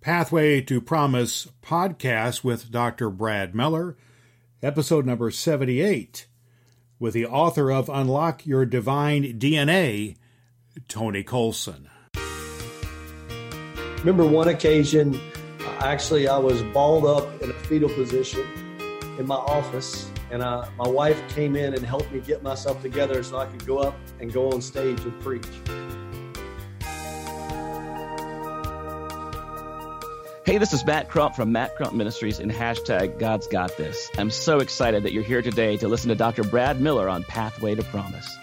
Pathway to Promise podcast with Dr. Brad Miller, episode number 78, with the author of Unlock Your Divine DNA, Tony Colson. Remember one occasion, actually, I was balled up in a fetal position in my office, and I, my wife came in and helped me get myself together so I could go up and go on stage and preach. Hey, this is Matt Crump from Matt Crump Ministries and hashtag God's Got This. I'm so excited that you're here today to listen to Dr. Brad Miller on Pathway to Promise.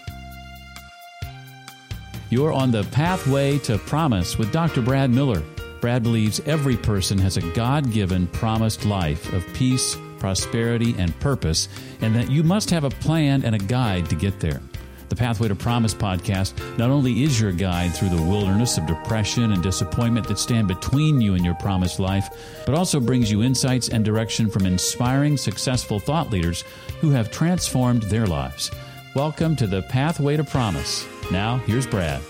You're on the Pathway to Promise with Dr. Brad Miller. Brad believes every person has a God given promised life of peace, prosperity, and purpose, and that you must have a plan and a guide to get there. The Pathway to Promise podcast not only is your guide through the wilderness of depression and disappointment that stand between you and your promised life, but also brings you insights and direction from inspiring, successful thought leaders who have transformed their lives. Welcome to the Pathway to Promise. Now, here's Brad.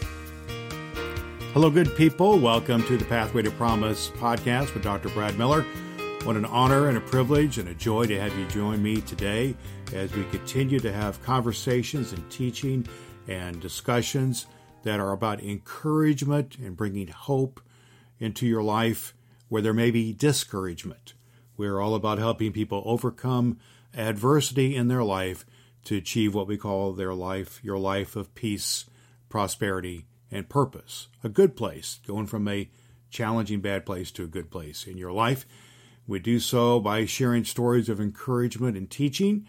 Hello, good people. Welcome to the Pathway to Promise podcast with Dr. Brad Miller. What an honor and a privilege and a joy to have you join me today as we continue to have conversations and teaching and discussions that are about encouragement and bringing hope into your life where there may be discouragement. We're all about helping people overcome adversity in their life to achieve what we call their life, your life of peace, prosperity, and purpose. A good place, going from a challenging bad place to a good place in your life. We do so by sharing stories of encouragement and teaching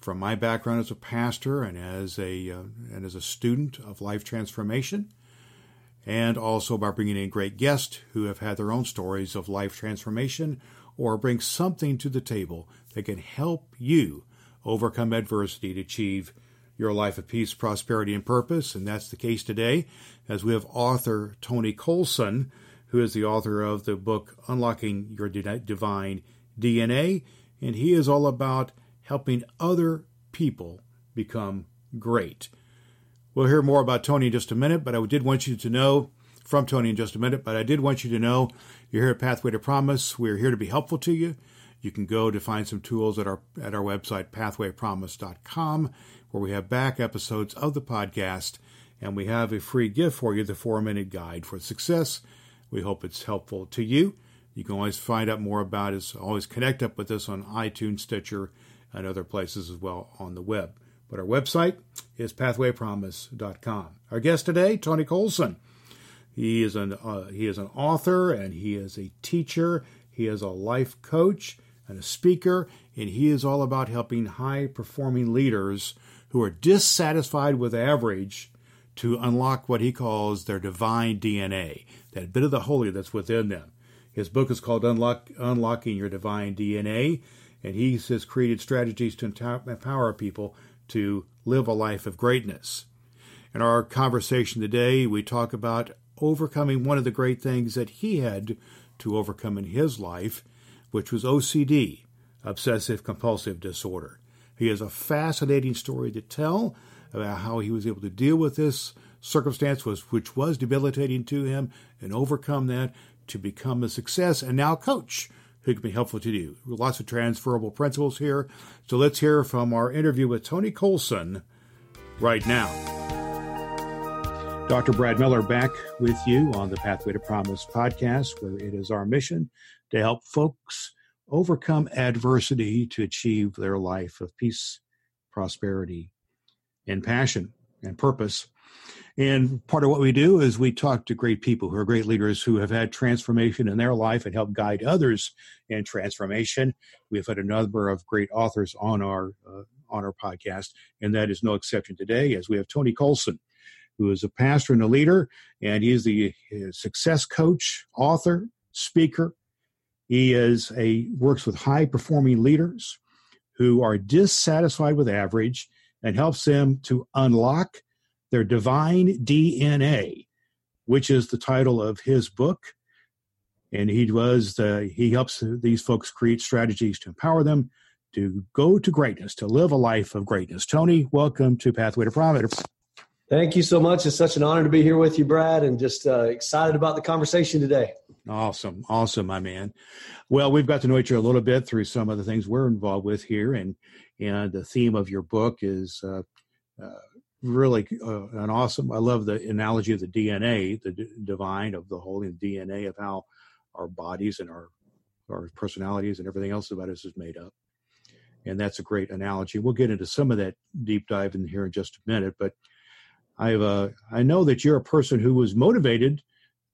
from my background as a pastor and as a uh, and as a student of life transformation, and also by bringing in great guests who have had their own stories of life transformation or bring something to the table that can help you overcome adversity to achieve your life of peace, prosperity, and purpose. And that's the case today, as we have author Tony Colson, who is the author of the book Unlocking Your Divine DNA, and he is all about helping other people become great. We'll hear more about Tony in just a minute, but I did want you to know from Tony in just a minute, but I did want you to know you're here at Pathway to Promise. We're here to be helpful to you. You can go to find some tools at our at our website pathwaypromise.com where we have back episodes of the podcast and we have a free gift for you, the 4-minute guide for success. We hope it's helpful to you. You can always find out more about us, always connect up with us on iTunes, Stitcher, and other places as well on the web. But our website is pathwaypromise.com. Our guest today, Tony Colson. He is an uh, he is an author and he is a teacher. He is a life coach and a speaker, and he is all about helping high performing leaders who are dissatisfied with average to unlock what he calls their divine DNA, that bit of the holy that's within them. His book is called Unlock, Unlocking Your Divine DNA, and he has created strategies to empower people to live a life of greatness. In our conversation today, we talk about overcoming one of the great things that he had to overcome in his life, which was OCD, obsessive compulsive disorder. He has a fascinating story to tell about how he was able to deal with this circumstance, was, which was debilitating to him, and overcome that to become a success and now coach who can be helpful to you. Lots of transferable principles here. So let's hear from our interview with Tony Colson right now. Dr. Brad Miller back with you on the Pathway to Promise podcast, where it is our mission to help folks overcome adversity to achieve their life of peace, prosperity, and passion and purpose. And part of what we do is we talk to great people who are great leaders who have had transformation in their life and help guide others in transformation. We've had a number of great authors on our uh, on our podcast, and that is no exception today. As we have Tony Colson, who is a pastor and a leader, and he is the uh, success coach, author, speaker. He is a works with high performing leaders who are dissatisfied with average and helps them to unlock their divine DNA, which is the title of his book. And he was the, he helps these folks create strategies to empower them to go to greatness, to live a life of greatness. Tony, welcome to Pathway to Promise. Thank you so much. It's such an honor to be here with you, Brad, and just uh, excited about the conversation today. Awesome. Awesome, my man. Well, we've got to know each other a little bit through some of the things we're involved with here. And, and the theme of your book is uh, uh, really uh, an awesome. I love the analogy of the DNA, the d- divine of the holy DNA of how our bodies and our our personalities and everything else about us is made up. And that's a great analogy. We'll get into some of that deep dive in here in just a minute. But I've uh, I know that you're a person who was motivated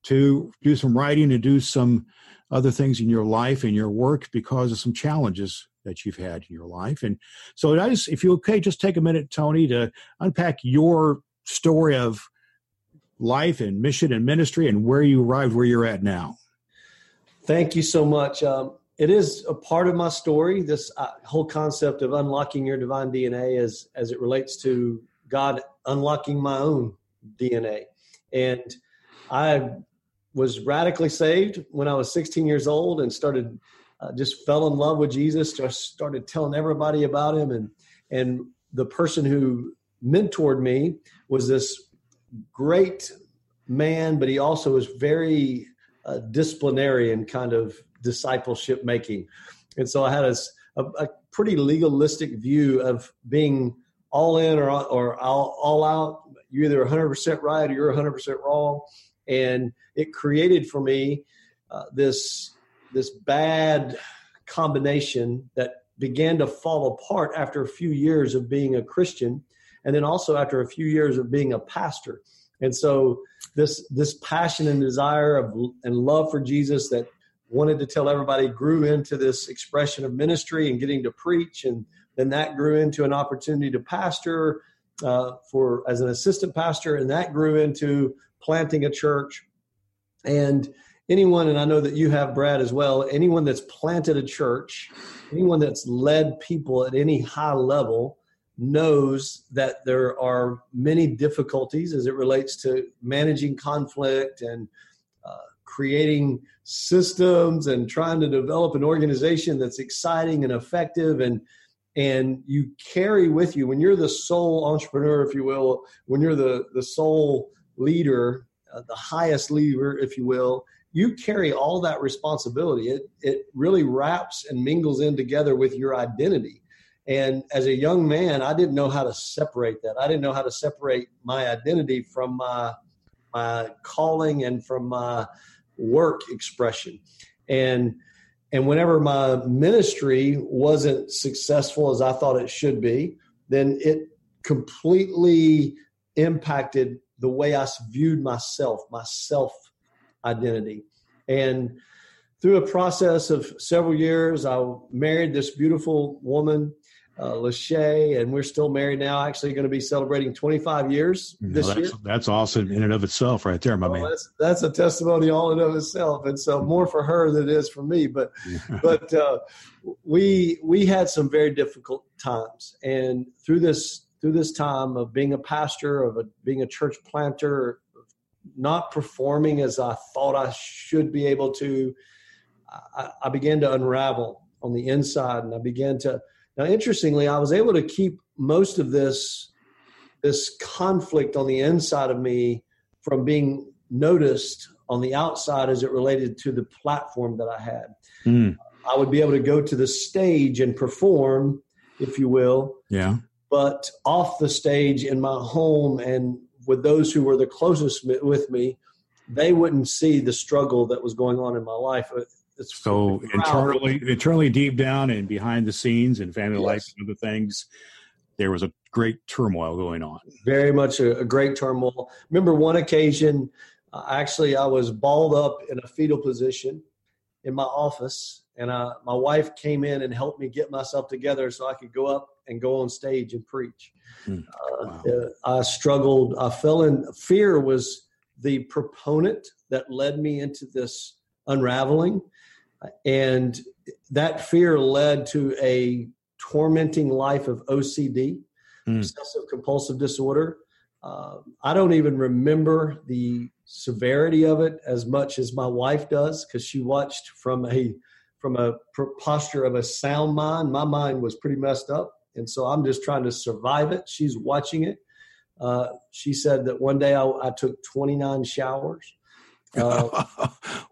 to do some writing and do some other things in your life and your work because of some challenges that you've had in your life. And so, I just, if you okay, just take a minute, Tony, to unpack your story of life and mission and ministry and where you arrived where you're at now. Thank you so much. Um, it is a part of my story. This uh, whole concept of unlocking your divine DNA, as as it relates to God unlocking my own DNA, and I was radically saved when I was 16 years old and started uh, just fell in love with Jesus. Just started telling everybody about him, and and the person who mentored me was this great man, but he also was very uh, disciplinarian kind of discipleship making, and so I had a, a, a pretty legalistic view of being all in or or all, all out. You're either 100% right or you're 100% wrong and it created for me uh, this this bad combination that began to fall apart after a few years of being a Christian, and then also after a few years of being a pastor. And so this this passion and desire of and love for Jesus that wanted to tell everybody grew into this expression of ministry and getting to preach, and then that grew into an opportunity to pastor uh, for as an assistant pastor, and that grew into planting a church. And anyone, and I know that you have, Brad, as well, anyone that's planted a church, anyone that's led people at any high level knows that there are many difficulties as it relates to managing conflict and uh, creating systems and trying to develop an organization that's exciting and effective and and you carry with you when you're the sole entrepreneur if you will when you're the the sole leader, uh, the highest leader, if you will, you carry all that responsibility. It it really wraps and mingles in together with your identity. And as a young man, I didn't know how to separate that. I didn't know how to separate my identity from my my calling and from my work expression. And and whenever my ministry wasn't successful as I thought it should be, then it completely impacted the way I viewed myself, my self identity. And through a process of several years, I married this beautiful woman, uh, Lachey, and we're still married now. Actually, going to be celebrating 25 years this that's, year. That's awesome in and of itself, right there, my oh, man. That's, that's, a testimony all in of itself, and so more for her than it is for me. But but uh, we we had some very difficult times, and through this through this time of being a pastor, of a, being a church planter, not performing as I thought I should be able to, I, I began to unravel on the inside, and I began to. Now, interestingly, I was able to keep most of this this conflict on the inside of me from being noticed on the outside as it related to the platform that I had. Mm. I would be able to go to the stage and perform, if you will. Yeah but off the stage in my home and with those who were the closest with me, they wouldn't see the struggle that was going on in my life. It's so internally, internally, deep down and behind the scenes and family yes. life and other things, there was a great turmoil going on. Very much a, a great turmoil. Remember one occasion, uh, actually, I was balled up in a fetal position in my office, and uh, my wife came in and helped me get myself together so I could go up and go on stage and preach. Mm, wow. uh, I struggled. I fell in. Fear was the proponent that led me into this unraveling, and that fear led to a tormenting life of OCD, mm. obsessive compulsive disorder. Uh, I don't even remember the severity of it as much as my wife does because she watched from a from a posture of a sound mind. My mind was pretty messed up. And so I'm just trying to survive it. She's watching it. Uh, she said that one day I, I took 29 showers. Uh,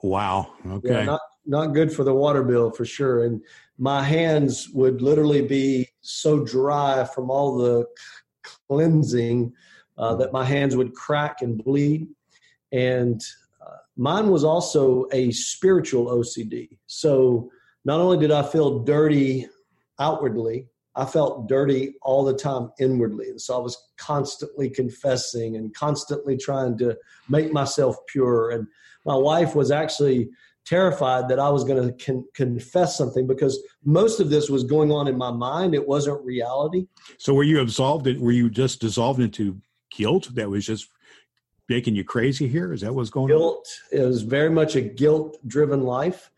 wow. Okay. Yeah, not not good for the water bill for sure. And my hands would literally be so dry from all the cleansing uh, that my hands would crack and bleed. And mine was also a spiritual OCD. So not only did I feel dirty outwardly, I felt dirty all the time inwardly. And so I was constantly confessing and constantly trying to make myself pure. And my wife was actually terrified that I was going to con- confess something because most of this was going on in my mind. It wasn't reality. So were you absolved? Were you just dissolved into guilt that was just making you crazy here? Is that what's going guilt, on? Guilt. It was very much a guilt driven life.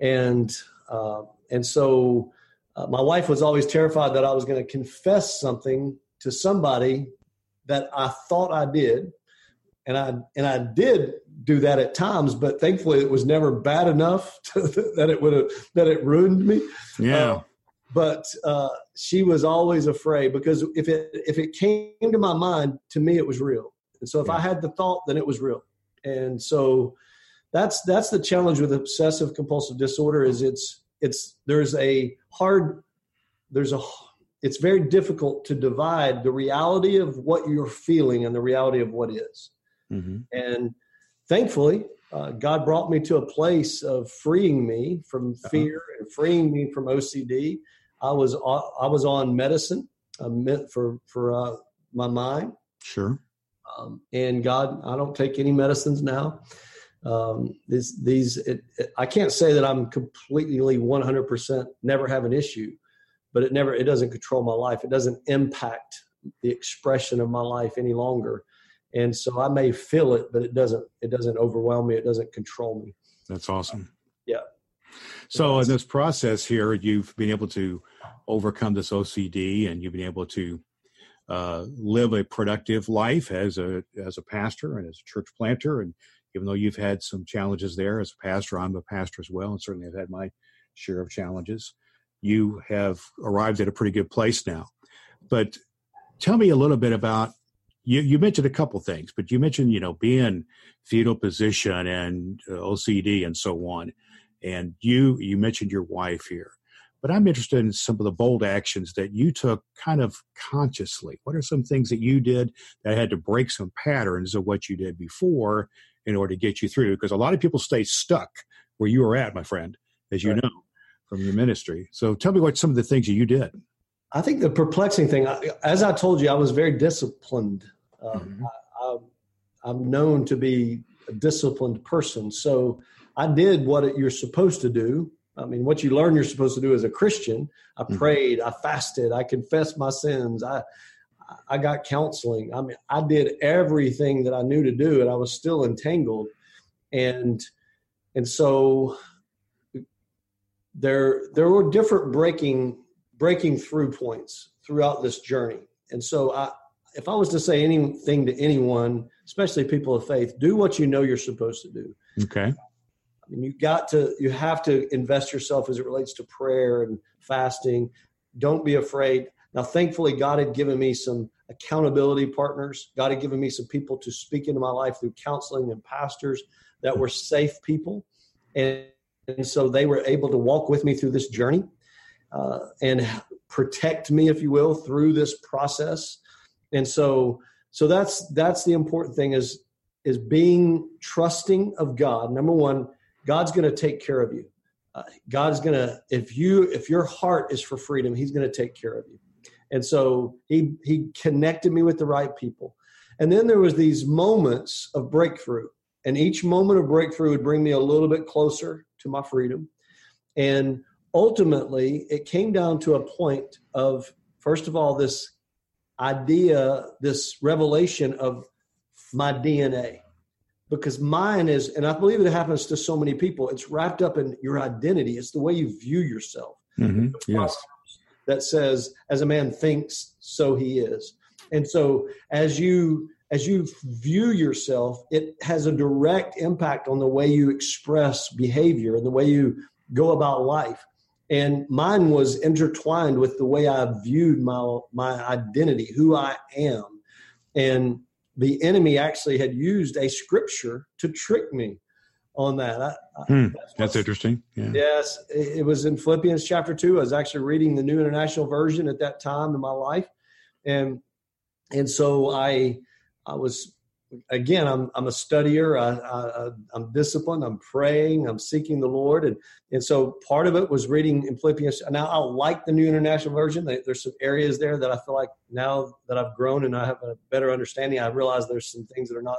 And, uh, and so uh, my wife was always terrified that I was going to confess something to somebody that I thought I did. And I, and I did do that at times, but thankfully it was never bad enough to, that it would have that it ruined me. Yeah. Uh, but uh, she was always afraid because if it if it came to my mind, to me it was real. And so if yeah. I had the thought, then it was real. And so that's that's the challenge with obsessive compulsive disorder is it's it's there's a hard there's a it's very difficult to divide the reality of what you're feeling and the reality of what is. Mm-hmm. And thankfully, uh, God brought me to a place of freeing me from uh-huh. fear uh-huh. and freeing me from OCD. I was I was on medicine uh, for for uh, my mind. Sure. Um, and God, I don't take any medicines now. Um, these these it, it, I can't say that I'm completely 100% never have an issue, but it never it doesn't control my life. It doesn't impact the expression of my life any longer and so I may feel it, but it doesn't it doesn't overwhelm me. It doesn't control me. That's awesome. Yeah. So in this process here, you've been able to overcome this OCD, and you've been able to uh, live a productive life as a as a pastor and as a church planter. And even though you've had some challenges there as a pastor, I'm a pastor as well, and certainly I've had my share of challenges. You have arrived at a pretty good place now. But tell me a little bit about you, you mentioned a couple things, but you mentioned, you know, being fetal position and uh, OCD and so on. And you, you mentioned your wife here, but I'm interested in some of the bold actions that you took kind of consciously. What are some things that you did that had to break some patterns of what you did before in order to get you through? Because a lot of people stay stuck where you were at, my friend, as you right. know from your ministry. So tell me what some of the things that you did. I think the perplexing thing, as I told you, I was very disciplined mm-hmm. I, am known to be a disciplined person. So I did what you're supposed to do. I mean, what you learn you're supposed to do as a Christian. I mm-hmm. prayed, I fasted, I confessed my sins, I I got counseling. I mean, I did everything that I knew to do, and I was still entangled. And and so there there were different breaking breaking through points throughout this journey. And so I if I was to say anything to anyone, especially people of faith, do what you know you're supposed to do. Okay. I mean, you got to, you have to invest yourself as it relates to prayer and fasting. Don't be afraid. Now, thankfully, God had given me some accountability partners. God had given me some people to speak into my life through counseling and pastors that were safe people. And, and so they were able to walk with me through this journey uh, and protect me, if you will, through this process and so so that's that's the important thing is is being trusting of god number one god's going to take care of you. Uh, god's going to if you if your heart is for freedom he's going to take care of you. And so he he connected me with the right people. And then there was these moments of breakthrough and each moment of breakthrough would bring me a little bit closer to my freedom. And ultimately it came down to a point of first of all this idea, this revelation of my DNA. Because mine is, and I believe it happens to so many people, it's wrapped up in your identity. It's the way you view yourself. Mm-hmm. Yes. That says, as a man thinks, so he is. And so as you as you view yourself, it has a direct impact on the way you express behavior and the way you go about life and mine was intertwined with the way I viewed my my identity, who I am, and the enemy actually had used a scripture to trick me on that. I, hmm, that's, that's interesting. Yeah. Yes, it was in Philippians chapter two. I was actually reading the New International Version at that time in my life, and and so I I was again, I'm I'm a studier. I, I'm disciplined. I'm praying. I'm seeking the Lord, and and so part of it was reading in Philippians. Now I like the New International Version. There's some areas there that I feel like now that I've grown and I have a better understanding, I realize there's some things that are not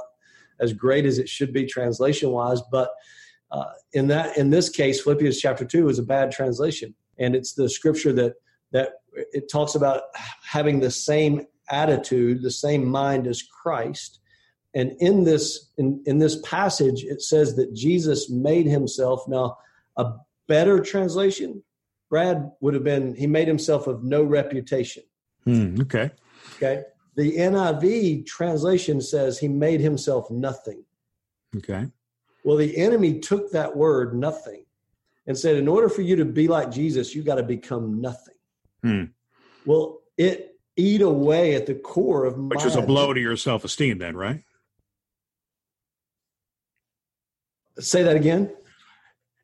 as great as it should be translation wise. But uh, in that in this case, Philippians chapter two is a bad translation, and it's the scripture that that it talks about having the same attitude, the same mind as Christ and in this in, in this passage it says that jesus made himself now a better translation brad would have been he made himself of no reputation. Hmm, okay. Okay? The niv translation says he made himself nothing. Okay. Well the enemy took that word nothing and said in order for you to be like jesus you got to become nothing. Hmm. well it eat away at the core of which is a blow to your self-esteem then right Say that again.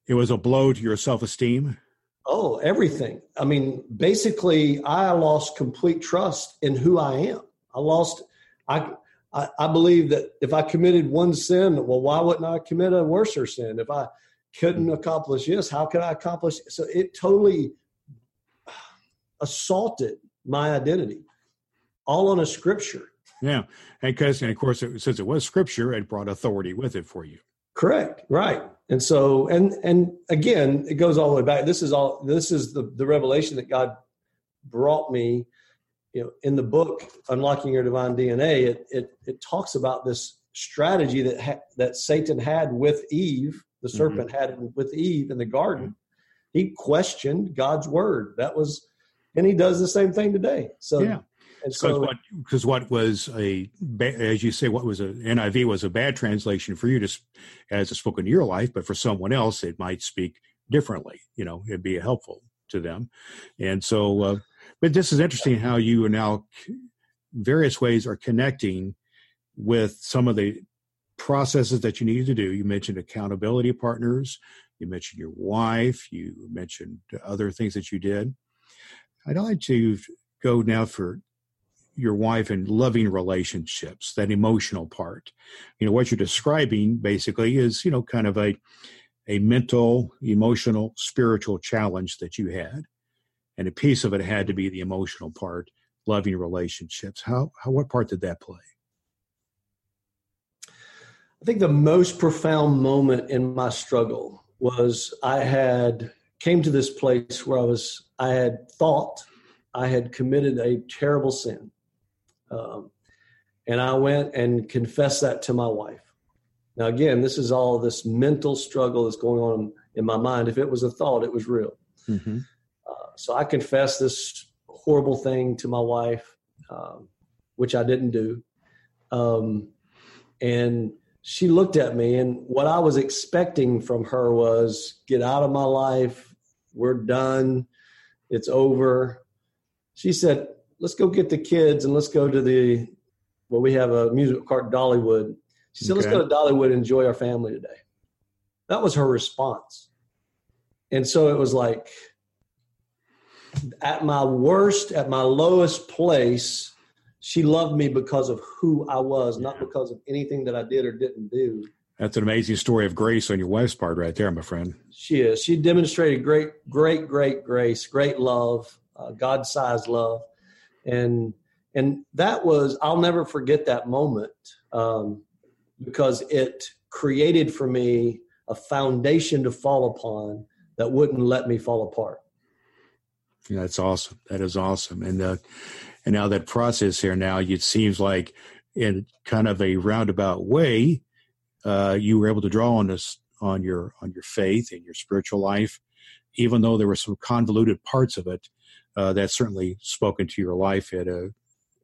It was a blow to your self esteem. Oh, everything. I mean, basically, I lost complete trust in who I am. I lost. I, I I believe that if I committed one sin, well, why wouldn't I commit a worser sin? If I couldn't accomplish this, how could I accomplish? So it totally assaulted my identity, all on a scripture. Yeah, and because and of course, it, since it was scripture, it brought authority with it for you. Correct. Right. And so, and and again, it goes all the way back. This is all. This is the the revelation that God brought me. You know, in the book "Unlocking Your Divine DNA," it it, it talks about this strategy that ha- that Satan had with Eve. The mm-hmm. serpent mm-hmm. had with Eve in the garden. He questioned God's word. That was, and he does the same thing today. So yeah. And so, what because what was a as you say, what was a NIV was a bad translation for you to as a spoken in your life, but for someone else it might speak differently. You know, it'd be helpful to them. And so, uh, but this is interesting how you are now various ways are connecting with some of the processes that you need to do. You mentioned accountability partners. You mentioned your wife. You mentioned other things that you did. I'd like to go now for your wife in loving relationships, that emotional part. You know, what you're describing basically is, you know, kind of a a mental, emotional, spiritual challenge that you had. And a piece of it had to be the emotional part, loving relationships. How, how what part did that play? I think the most profound moment in my struggle was I had came to this place where I was I had thought I had committed a terrible sin um, and I went and confessed that to my wife. Now, again, this is all this mental struggle that's going on in my mind. If it was a thought, it was real. Mm-hmm. Uh, so I confessed this horrible thing to my wife, um, which I didn't do. Um, and she looked at me, and what I was expecting from her was get out of my life. We're done. It's over. She said, let's go get the kids and let's go to the well we have a music park dollywood. She said okay. let's go to dollywood and enjoy our family today. That was her response. And so it was like at my worst at my lowest place she loved me because of who i was not because of anything that i did or didn't do. That's an amazing story of grace on your wife's part right there my friend. She is. She demonstrated great great great grace great love uh, god-sized love and and that was I'll never forget that moment um, because it created for me a foundation to fall upon that wouldn't let me fall apart. Yeah, that's awesome. That is awesome. And uh, and now that process here now, it seems like in kind of a roundabout way, uh, you were able to draw on this on your on your faith and your spiritual life, even though there were some convoluted parts of it uh, that's certainly spoken to your life at a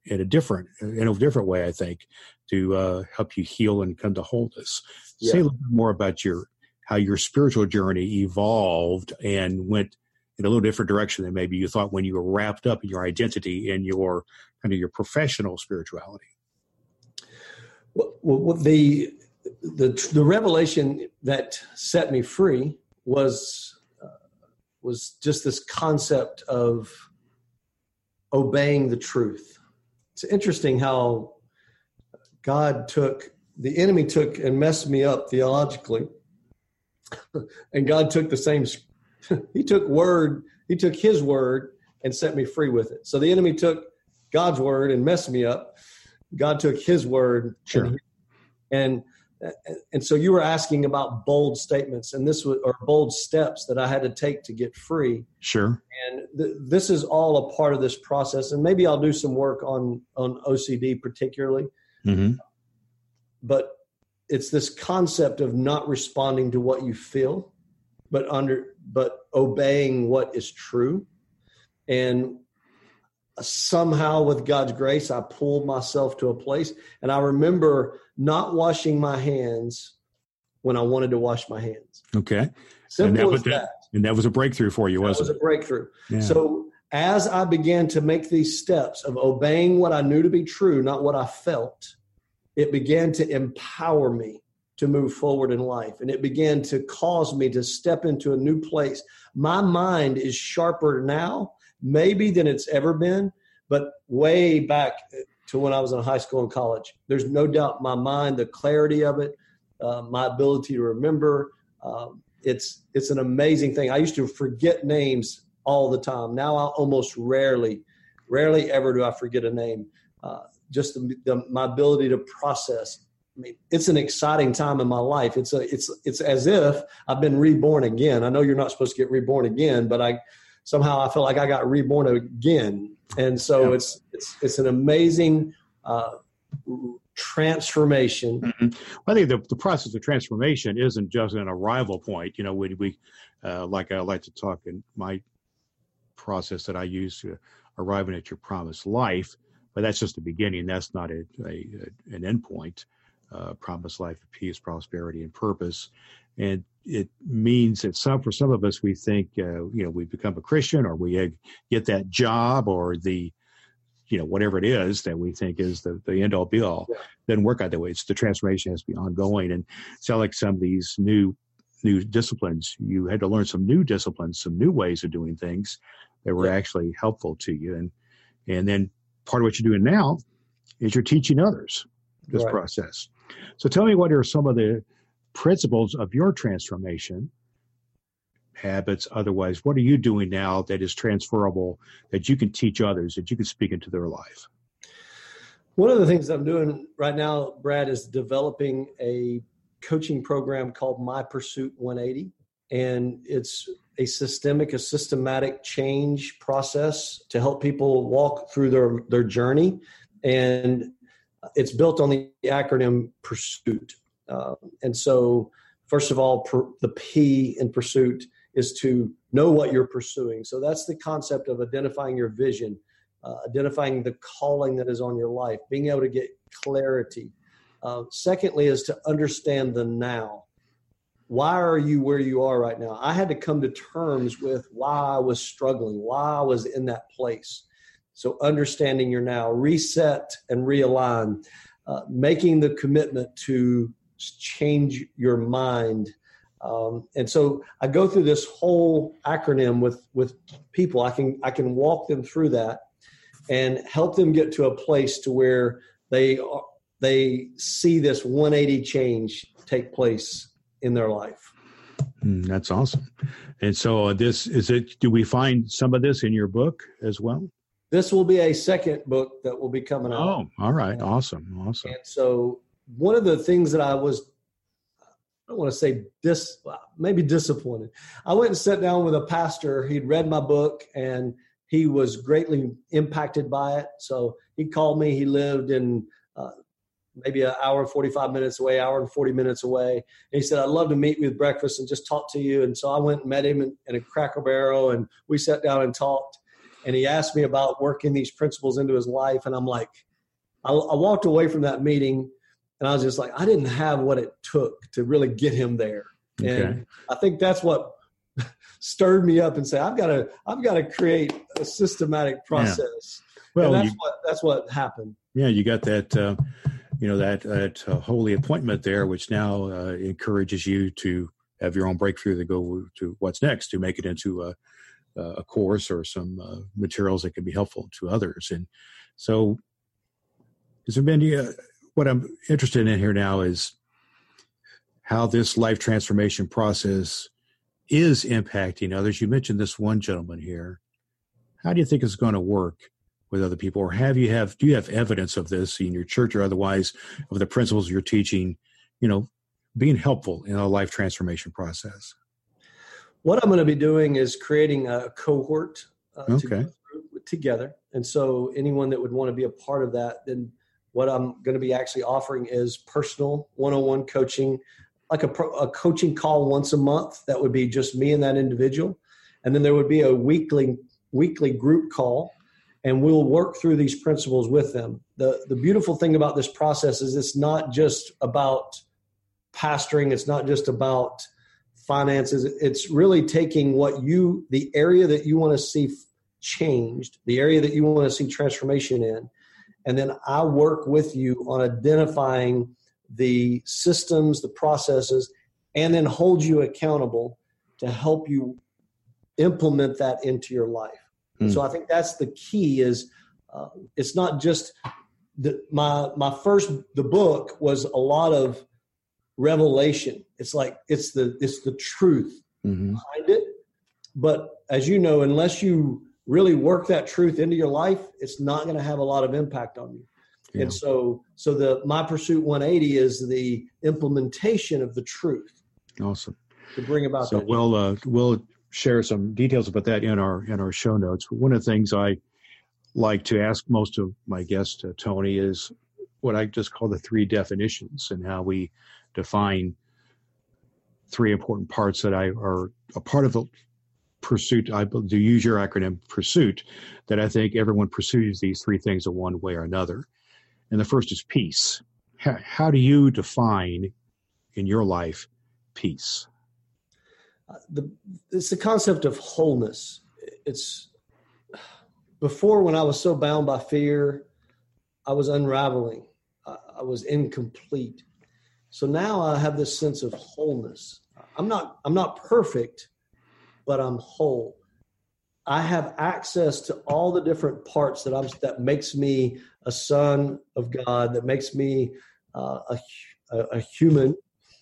in a different in a different way, I think, to uh, help you heal and come to wholeness. Yeah. Say a little bit more about your how your spiritual journey evolved and went in a little different direction than maybe you thought when you were wrapped up in your identity and your kind of your professional spirituality. Well, the the the revelation that set me free was was just this concept of obeying the truth. It's interesting how God took the enemy took and messed me up theologically, and God took the same. he took word. He took His word and set me free with it. So the enemy took God's word and messed me up. God took His word. Sure. And, and and so you were asking about bold statements and this was or bold steps that i had to take to get free. Sure. And th- this is all a part of this process and maybe i'll do some work on on ocd particularly. Mm-hmm. but it's this concept of not responding to what you feel but under but obeying what is true. And somehow with god's grace i pulled myself to a place. And i remember not washing my hands when i wanted to wash my hands. Okay. Simple and that, as that, that, and that was a breakthrough for you wasn't it? was it? a breakthrough. Yeah. so as i began to make these steps of obeying what i knew to be true not what i felt it began to empower me to move forward in life. And it began to cause me to step into a new place. My mind is sharper now maybe than it's ever been, but way back to when I was in high school and college. There's no doubt my mind, the clarity of it, uh, my ability to remember. Um, it's it's an amazing thing. I used to forget names all the time. Now I almost rarely, rarely ever do I forget a name. Uh, just the, the, my ability to process. I mean, it's an exciting time in my life. It's a it's it's as if I've been reborn again. I know you're not supposed to get reborn again, but I somehow I feel like I got reborn again. And so yeah. it's it's it's an amazing uh, transformation. Mm-hmm. Well, I think the, the process of transformation isn't just an arrival point. You know, when we uh, like I like to talk in my process that I use to arriving at your promised life, but that's just the beginning. That's not a, a, a an end point. Uh, promised life of peace, prosperity, and purpose. And it means that some for some of us we think uh, you know we become a christian or we get that job or the you know whatever it is that we think is the, the end all be all yeah. doesn't work out that way it's the transformation has to be ongoing and sound like some of these new new disciplines you had to learn some new disciplines some new ways of doing things that were yeah. actually helpful to you and and then part of what you're doing now is you're teaching others this right. process so tell me what are some of the principles of your transformation, habits, otherwise, what are you doing now that is transferable that you can teach others, that you can speak into their life? One of the things I'm doing right now, Brad, is developing a coaching program called My Pursuit 180. And it's a systemic, a systematic change process to help people walk through their, their journey. And it's built on the acronym PURSUIT. Uh, and so, first of all, per, the P in pursuit is to know what you're pursuing. So that's the concept of identifying your vision, uh, identifying the calling that is on your life, being able to get clarity. Uh, secondly, is to understand the now. Why are you where you are right now? I had to come to terms with why I was struggling, why I was in that place. So, understanding your now, reset and realign, uh, making the commitment to change your mind. Um, and so I go through this whole acronym with with people. I can I can walk them through that and help them get to a place to where they are, they see this 180 change take place in their life. Mm, that's awesome. And so uh, this is it. Do we find some of this in your book as well? This will be a second book that will be coming out. Oh, all right, awesome, awesome. And so one of the things that I was, I don't want to say dis, maybe disappointed. I went and sat down with a pastor. He'd read my book and he was greatly impacted by it. So he called me. He lived in uh, maybe an hour and 45 minutes away, hour and 40 minutes away. And he said, I'd love to meet with breakfast and just talk to you. And so I went and met him in, in a Cracker Barrel and we sat down and talked. And he asked me about working these principles into his life. And I'm like, I, I walked away from that meeting and I was just like, I didn't have what it took to really get him there. Okay. And I think that's what stirred me up and say, I've got to, I've got to create a systematic process. Yeah. Well, and that's you, what that's what happened. Yeah, you got that. Uh, you know that that uh, holy appointment there, which now uh, encourages you to have your own breakthrough to go to what's next to make it into a, a course or some uh, materials that can be helpful to others. And so, has there been uh, what I'm interested in here now is how this life transformation process is impacting others. You mentioned this one gentleman here. How do you think it's going to work with other people, or have you have do you have evidence of this in your church or otherwise of the principles you're teaching? You know, being helpful in a life transformation process. What I'm going to be doing is creating a cohort uh, okay. to together, and so anyone that would want to be a part of that, then what I'm going to be actually offering is personal one-on-one coaching, like a, pro, a coaching call once a month. That would be just me and that individual, and then there would be a weekly weekly group call and we'll work through these principles with them. The, the beautiful thing about this process is it's not just about pastoring, it's not just about finances. It's really taking what you, the area that you want to see changed, the area that you want to see transformation in, and then I work with you on identifying the systems, the processes, and then hold you accountable to help you implement that into your life. Mm. So I think that's the key. Is uh, it's not just the, my my first the book was a lot of revelation. It's like it's the it's the truth mm-hmm. behind it. But as you know, unless you really work that truth into your life, it's not going to have a lot of impact on you. Yeah. And so, so the my pursuit 180 is the implementation of the truth. Awesome. To bring about. So we'll uh, we'll share some details about that in our in our show notes. One of the things I like to ask most of my guests, uh, Tony, is what I just call the three definitions and how we define three important parts that I are a part of the pursuit. I do use your acronym pursuit that I think everyone pursues these three things in one way or another. And the first is peace. How, how do you define in your life peace? Uh, the it's the concept of wholeness. It's before when I was so bound by fear, I was unraveling. I, I was incomplete. So now I have this sense of wholeness. I'm not I'm not perfect, but I'm whole. I have access to all the different parts that I'm that makes me a son of God, that makes me uh, a, a, human,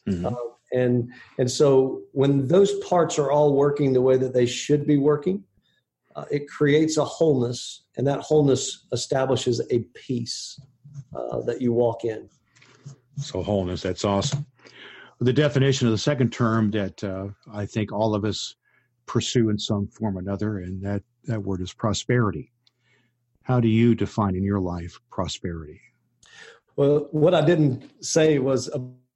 mm-hmm. uh, and and so when those parts are all working the way that they should be working uh, it creates a wholeness and that wholeness establishes a peace uh, that you walk in so wholeness that's awesome the definition of the second term that uh, i think all of us pursue in some form or another and that that word is prosperity how do you define in your life prosperity well what i didn't say was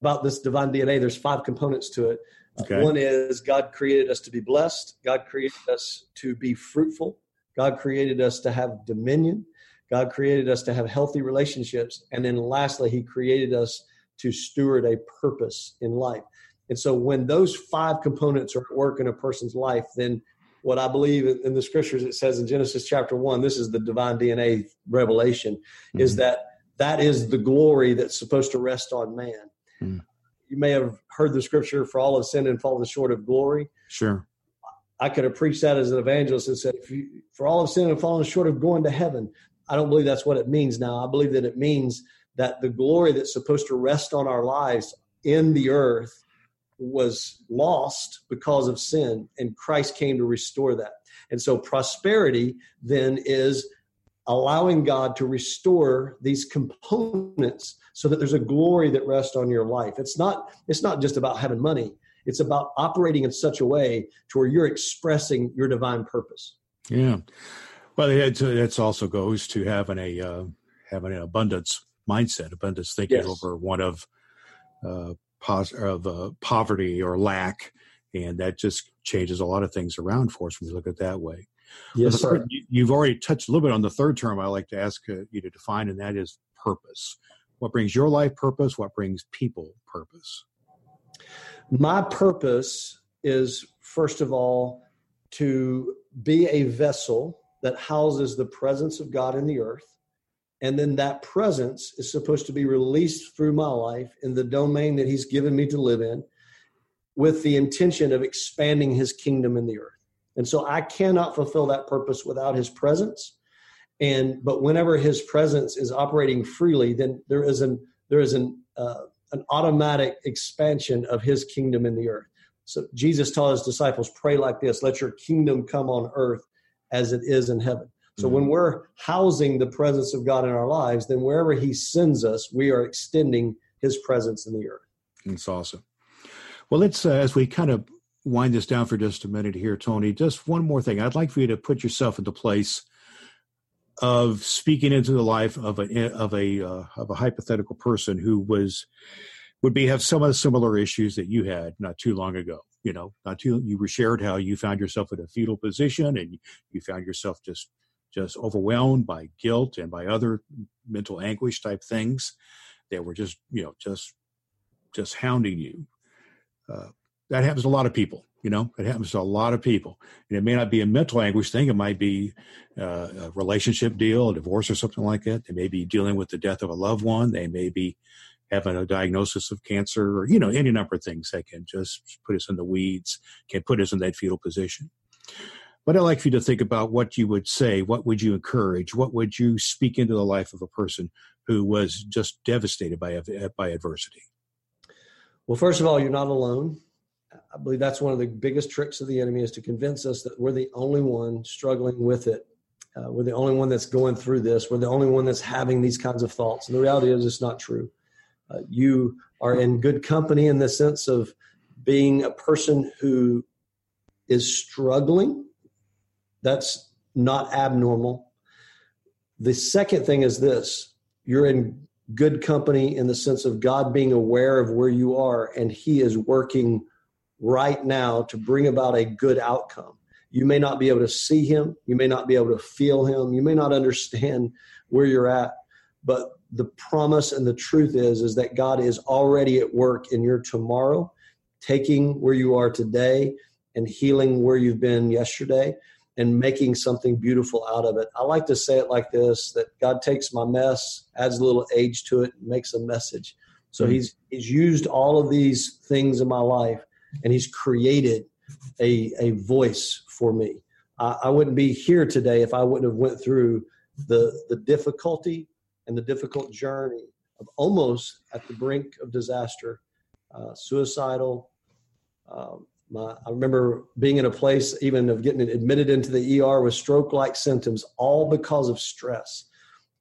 about this divine DNA, there's five components to it. Okay. One is God created us to be blessed. God created us to be fruitful. God created us to have dominion. God created us to have healthy relationships. And then lastly, He created us to steward a purpose in life. And so when those five components are at work in a person's life, then what I believe in the scriptures, it says in Genesis chapter one, this is the divine DNA revelation, mm-hmm. is that that is the glory that's supposed to rest on man. Mm. You may have heard the scripture, for all have sinned and fallen short of glory. Sure. I could have preached that as an evangelist and said, you, for all of sin and fallen short of going to heaven. I don't believe that's what it means now. I believe that it means that the glory that's supposed to rest on our lives in the earth was lost because of sin, and Christ came to restore that. And so prosperity then is allowing God to restore these components so that there's a glory that rests on your life. It's not it's not just about having money. It's about operating in such a way to where you're expressing your divine purpose. Yeah. Well, it, it also goes to having a uh, having an abundance mindset, abundance thinking yes. over one of uh, pos- of uh, poverty or lack, and that just changes a lot of things around for us when we look at it that way. Yes, sir. You've already touched a little bit on the third term I like to ask uh, you to define, and that is purpose. What brings your life purpose? What brings people purpose? My purpose is, first of all, to be a vessel that houses the presence of God in the earth And then that presence is supposed to be released through my life in the domain that He's given me to live in with the intention of expanding His kingdom in the earth. And so I cannot fulfill that purpose without His presence. And but whenever His presence is operating freely, then there is an there is an uh, an automatic expansion of His kingdom in the earth. So Jesus taught his disciples, pray like this, let your kingdom come on earth as it is in heaven. So mm-hmm. when we're housing the presence of God in our lives, then wherever he sends us, we are extending his presence in the earth. That's awesome. Well, let's, uh, as we kind of wind this down for just a minute here, Tony, just one more thing. I'd like for you to put yourself in the place of speaking into the life of a of a uh, of a hypothetical person who was would be have some of the similar issues that you had not too long ago. You know, not too you were shared how you found yourself in a fetal position and you found yourself just just overwhelmed by guilt and by other mental anguish type things that were just you know just just hounding you. Uh, that happens to a lot of people. You know, it happens to a lot of people. And it may not be a mental anguish thing. It might be uh, a relationship deal, a divorce, or something like that. They may be dealing with the death of a loved one. They may be having a diagnosis of cancer or, you know, any number of things that can just put us in the weeds, can put us in that fetal position. But I'd like for you to think about what you would say, what would you encourage, what would you speak into the life of a person who was just devastated by, by adversity? Well, first of all, you're not alone. I believe that's one of the biggest tricks of the enemy is to convince us that we're the only one struggling with it. Uh, we're the only one that's going through this. We're the only one that's having these kinds of thoughts. And the reality is, it's not true. Uh, you are in good company in the sense of being a person who is struggling. That's not abnormal. The second thing is this. You're in good company in the sense of God being aware of where you are and He is working right now to bring about a good outcome. You may not be able to see Him, you may not be able to feel Him, you may not understand where you're at, but the promise and the truth is is that God is already at work in your tomorrow, taking where you are today and healing where you've been yesterday and making something beautiful out of it. I like to say it like this that God takes my mess, adds a little age to it, and makes a message. So mm-hmm. he's he's used all of these things in my life and he's created a a voice for me. I, I wouldn't be here today if I wouldn't have went through the the difficulty and the difficult journey of almost at the brink of disaster, uh, suicidal. Um, my, I remember being in a place even of getting admitted into the ER with stroke like symptoms, all because of stress.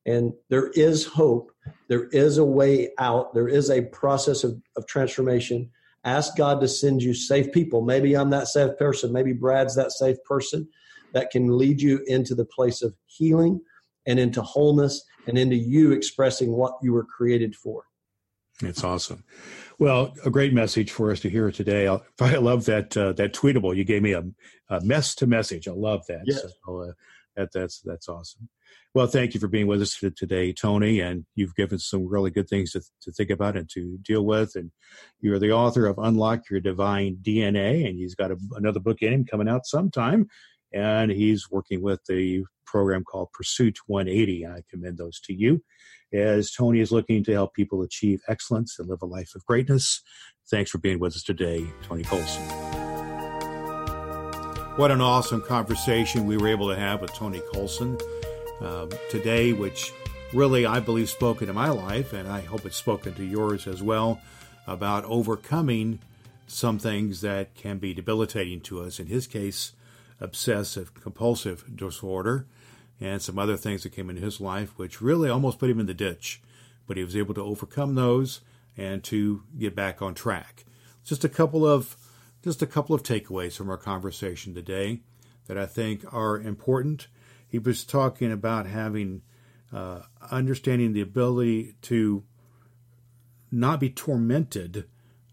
And there is hope. There is a way out. There is a process of, of transformation. Ask God to send you safe people. Maybe I'm that safe person. Maybe Brad's that safe person that can lead you into the place of healing and into wholeness and into you expressing what you were created for. It's awesome. Well, a great message for us to hear today. I, I love that uh, that tweetable you gave me a, a, mess to message. I love that. Yes. So, uh, that that's that's awesome. Well, thank you for being with us today, Tony. And you've given some really good things to, to think about and to deal with. And you're the author of Unlock Your Divine DNA, and he's got a, another book in him coming out sometime and he's working with the program called Pursuit 180. I commend those to you as Tony is looking to help people achieve excellence and live a life of greatness. Thanks for being with us today, Tony Colson. What an awesome conversation we were able to have with Tony Colson um, today, which really I believe spoken to my life, and I hope it's spoken to yours as well, about overcoming some things that can be debilitating to us. In his case, obsessive compulsive disorder and some other things that came into his life, which really almost put him in the ditch. But he was able to overcome those and to get back on track. Just a couple of just a couple of takeaways from our conversation today that I think are important. He was talking about having uh, understanding the ability to not be tormented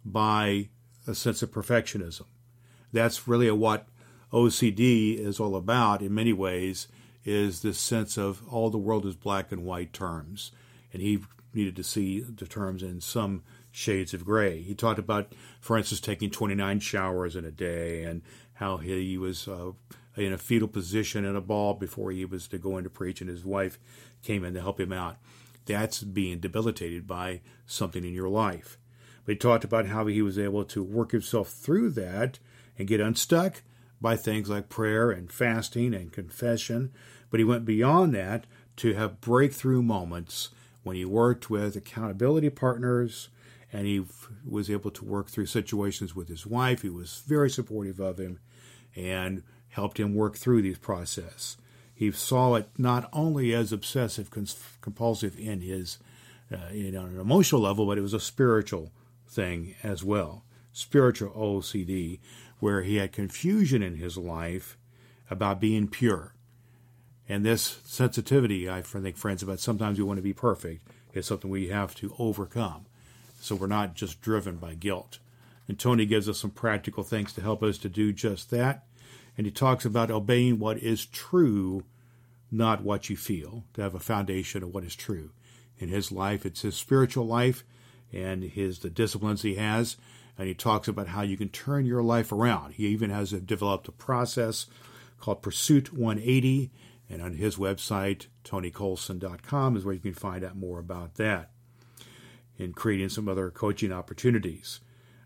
by a sense of perfectionism. That's really what OCD is all about in many ways is this sense of all the world is black and white terms. And he needed to see the terms in some shades of gray. He talked about, for instance, taking 29 showers in a day and how he was uh, in a fetal position in a ball before he was to go into preach, and his wife came in to help him out. That's being debilitated by something in your life. But he talked about how he was able to work himself through that and get unstuck by things like prayer and fasting and confession. But he went beyond that to have breakthrough moments when he worked with accountability partners and he was able to work through situations with his wife. He was very supportive of him and helped him work through these process. He saw it not only as obsessive compulsive in his uh, you know, an emotional level, but it was a spiritual thing as well. Spiritual OCD, where he had confusion in his life about being pure. And this sensitivity, I think, friends, about sometimes we want to be perfect, is something we have to overcome. So we're not just driven by guilt. And Tony gives us some practical things to help us to do just that. And he talks about obeying what is true, not what you feel, to have a foundation of what is true. In his life, it's his spiritual life and his the disciplines he has. And he talks about how you can turn your life around. He even has developed a process called Pursuit 180. And on his website, tonycolson.com, is where you can find out more about that and creating some other coaching opportunities.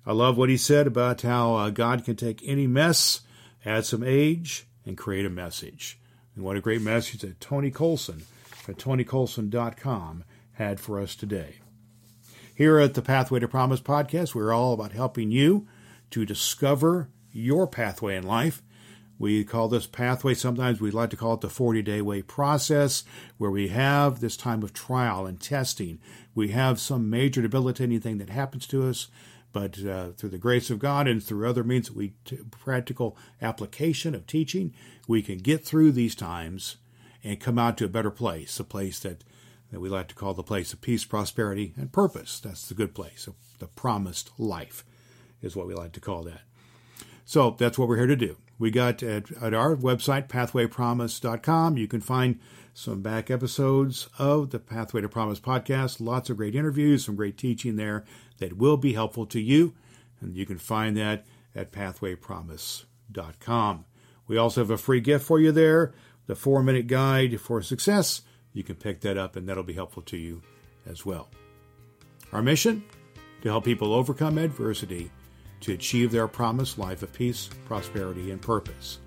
I love what he said about how uh, God can take any mess, add some age, and create a message. And what a great message that Tony Colson at tonycolson.com had for us today. Here at the Pathway to Promise podcast, we're all about helping you to discover your pathway in life. We call this pathway, sometimes we like to call it the 40 day way process, where we have this time of trial and testing. We have some major debilitating thing that happens to us but uh, through the grace of God and through other means, we t- practical application of teaching, we can get through these times and come out to a better place, a place that, that we like to call the place of peace, prosperity, and purpose. That's the good place, the promised life is what we like to call that. So that's what we're here to do. We got at, at our website, pathwaypromise.com, you can find some back episodes of the Pathway to Promise podcast. Lots of great interviews, some great teaching there that will be helpful to you. And you can find that at pathwaypromise.com. We also have a free gift for you there the four minute guide for success. You can pick that up, and that'll be helpful to you as well. Our mission to help people overcome adversity to achieve their promised life of peace, prosperity, and purpose.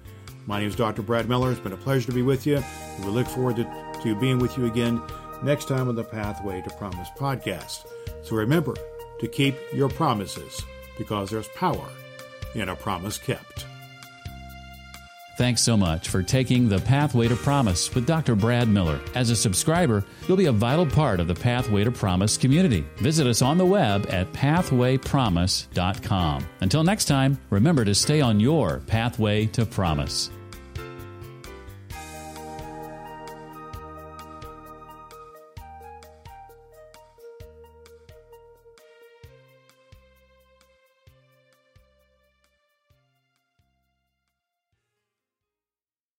My name is Dr. Brad Miller. It's been a pleasure to be with you. We look forward to, to being with you again next time on the Pathway to Promise podcast. So remember to keep your promises because there's power in a promise kept. Thanks so much for taking the Pathway to Promise with Dr. Brad Miller. As a subscriber, you'll be a vital part of the Pathway to Promise community. Visit us on the web at pathwaypromise.com. Until next time, remember to stay on your pathway to promise.